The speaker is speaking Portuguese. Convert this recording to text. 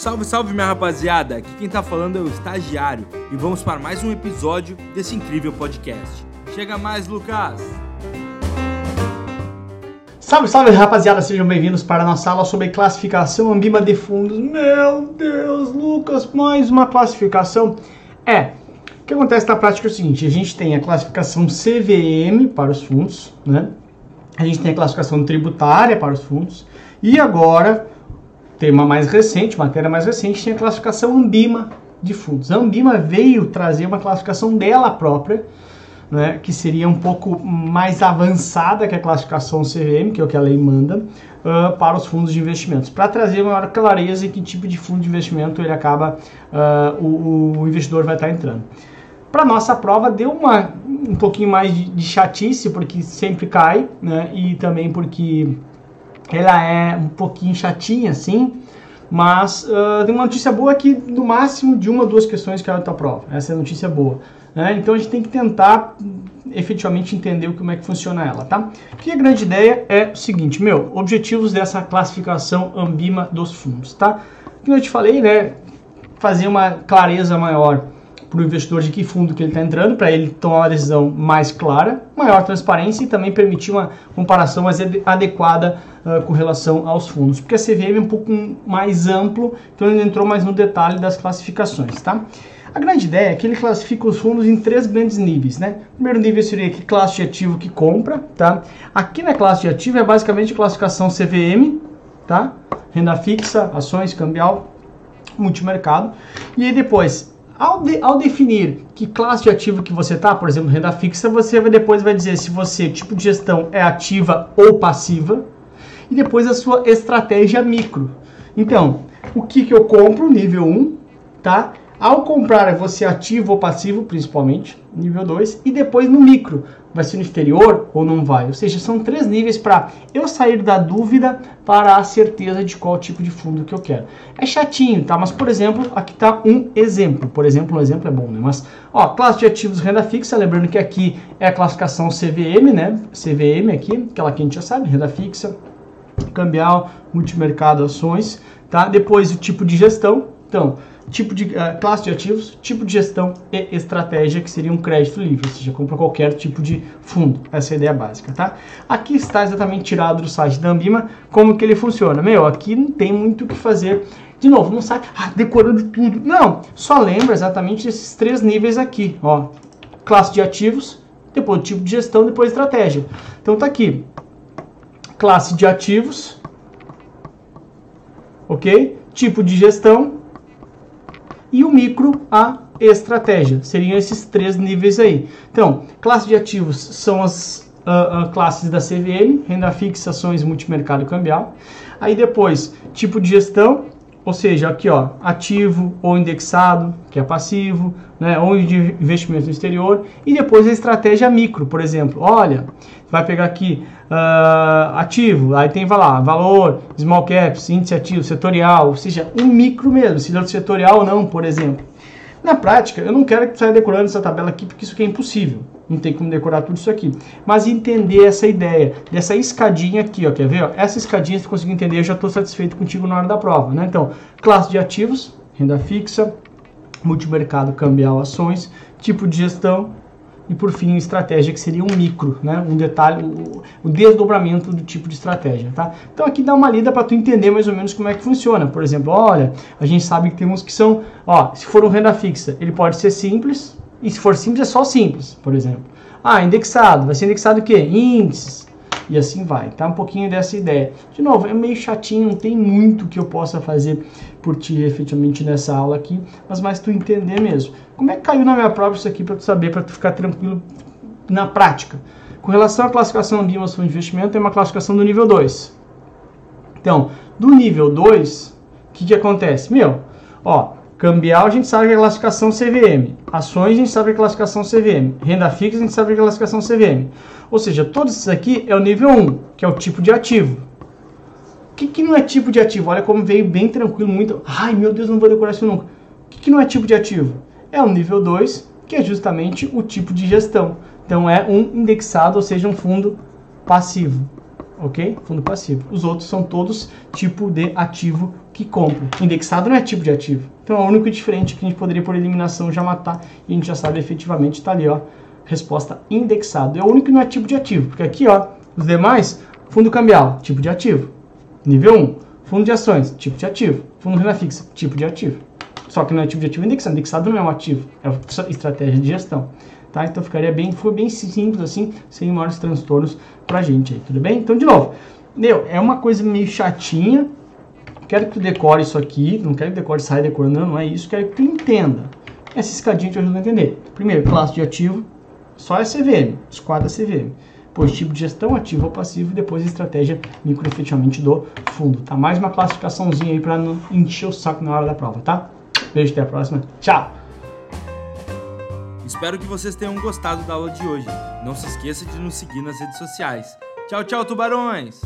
Salve, salve minha rapaziada! Aqui quem tá falando é o Estagiário e vamos para mais um episódio desse incrível podcast. Chega mais, Lucas! Salve, salve rapaziada, sejam bem-vindos para a nossa aula sobre classificação ambima de fundos. Meu Deus, Lucas, mais uma classificação. É, o que acontece na prática é o seguinte: a gente tem a classificação CVM para os fundos, né? A gente tem a classificação tributária para os fundos e agora tema mais recente, matéria mais recente, tem a classificação Ambima de fundos. A Ambima veio trazer uma classificação dela própria, né, que seria um pouco mais avançada que a classificação CVM, que é o que a lei manda, uh, para os fundos de investimentos, para trazer maior clareza em que tipo de fundo de investimento ele acaba, uh, o, o, investidor vai estar entrando. Para nossa prova deu uma, um pouquinho mais de, de chatice, porque sempre cai, né, e também porque ela é um pouquinho chatinha assim, mas uh, tem uma notícia boa que no máximo de uma ou duas questões caiu da tua prova. Essa é a notícia boa. Né? Então a gente tem que tentar efetivamente entender como é que funciona ela, tá? Que a grande ideia é o seguinte, meu, objetivos dessa classificação Ambima dos fundos, tá? Como eu te falei, né, fazer uma clareza maior para o investidor de que fundo que ele está entrando, para ele tomar uma decisão mais clara, maior transparência e também permitir uma comparação mais adequada uh, com relação aos fundos. Porque a CVM é um pouco mais amplo, então ele entrou mais no detalhe das classificações, tá? A grande ideia é que ele classifica os fundos em três grandes níveis, né? O primeiro nível seria que classe de ativo que compra, tá? Aqui na classe de ativo é basicamente classificação CVM, tá? Renda fixa, ações, cambial, multimercado. E aí depois, ao, de, ao, definir que classe de ativo que você está, por exemplo, renda fixa, você vai, depois vai dizer se você, tipo de gestão, é ativa ou passiva, e depois a sua estratégia micro. Então, o que, que eu compro, nível 1, tá? Ao comprar, você ativo ou passivo, principalmente, nível 2, e depois no micro, vai ser no exterior ou não vai. Ou seja, são três níveis para eu sair da dúvida para a certeza de qual tipo de fundo que eu quero. É chatinho, tá? Mas, por exemplo, aqui está um exemplo. Por exemplo, um exemplo é bom, né? Mas, ó, classe de ativos renda fixa, lembrando que aqui é a classificação CVM, né? CVM aqui, aquela que a gente já sabe, renda fixa, cambial, multimercado, ações, tá? Depois o tipo de gestão. Então, tipo de uh, classe de ativos, tipo de gestão e estratégia, que seria um crédito livre, ou seja, compra qualquer tipo de fundo. Essa é a ideia básica, tá? Aqui está exatamente tirado do site da Ambima como que ele funciona. Meu, aqui não tem muito o que fazer. De novo, não sai ah, decorando tudo. Não, só lembra exatamente esses três níveis aqui, ó. Classe de ativos, depois tipo de gestão, depois estratégia. Então tá aqui. Classe de ativos, ok? Tipo de gestão, e o micro a estratégia. Seriam esses três níveis aí. Então, classe de ativos são as uh, uh, classes da CVM, renda fixa, ações, multimercado cambial. Aí depois, tipo de gestão, ou seja, aqui ó, ativo ou indexado, que é passivo, né, ou de investimento no exterior, e depois a estratégia micro, por exemplo. Olha, vai pegar aqui uh, ativo, aí tem vai lá, valor, small caps, índice ativo, setorial, ou seja, um micro mesmo, se é setorial ou não, por exemplo. Na prática, eu não quero que saia decorando essa tabela aqui, porque isso aqui é impossível. Não tem como decorar tudo isso aqui. Mas entender essa ideia, dessa escadinha aqui, ó, quer ver? Essa escadinha, se conseguir entender, eu já estou satisfeito contigo na hora da prova. Né? Então, classe de ativos, renda fixa, multimercado cambial ações, tipo de gestão, e por fim estratégia que seria um micro, né? Um detalhe, o, o, desdobramento do tipo de estratégia, tá? Então aqui dá uma lida para tu entender mais ou menos como é que funciona. Por exemplo, olha, a gente sabe que tem uns que são, ó, se for um renda fixa, ele pode ser simples e se for simples é só simples, por exemplo. Ah, indexado, vai ser indexado o quê? Índices, e assim vai, tá? Um pouquinho dessa ideia. De novo, é meio chatinho, não tem muito que eu possa fazer por ti efetivamente nessa aula aqui, mas mais tu entender mesmo. Como é que caiu na minha prova isso aqui para tu saber, para tu ficar tranquilo na prática? Com relação à classificação de fundos de investimento, é uma classificação do nível 2. Então, do nível 2, o que, que acontece? Meu, ó, Cambial a gente sabe que é a classificação CVM. Ações a gente sabe que é a classificação CVM. Renda fixa a gente sabe que é a classificação CVM. Ou seja, todos esses aqui é o nível 1, que é o tipo de ativo. O que, que não é tipo de ativo? Olha como veio bem tranquilo, muito. Ai meu Deus, não vou decorar isso nunca. O que, que não é tipo de ativo? É o nível 2, que é justamente o tipo de gestão. Então é um indexado, ou seja, um fundo passivo. Ok? Fundo passivo. Os outros são todos tipo de ativo que compra. Indexado não é tipo de ativo. Então é o único diferente que a gente poderia por eliminação já matar e a gente já sabe efetivamente está ali, ó, resposta indexado. É o único que não é tipo de ativo, porque aqui, ó, os demais, fundo cambial, tipo de ativo. Nível 1, fundo de ações, tipo de ativo. Fundo renda fixa, tipo de ativo. Só que não é tipo de ativo indexado. Indexado não é um ativo, é estratégia de gestão. Tá? Então ficaria bem, foi bem simples assim, sem maiores transtornos pra gente aí, tudo bem? Então, de novo, meu, é uma coisa meio chatinha. Quero que tu decore isso aqui, não quero que decore saia decorando, não, é isso, quero que tu entenda. Essa escadinha te ajuda a entender. Primeiro, classe de ativo, só é CVM, esquadra CVM. Depois, tipo de gestão, ativo ou passivo, e depois estratégia microefetivamente do fundo, tá? Mais uma classificaçãozinha aí para não encher o saco na hora da prova, tá? Beijo, até a próxima. Tchau! Espero que vocês tenham gostado da aula de hoje. Não se esqueça de nos seguir nas redes sociais. Tchau, tchau, tubarões!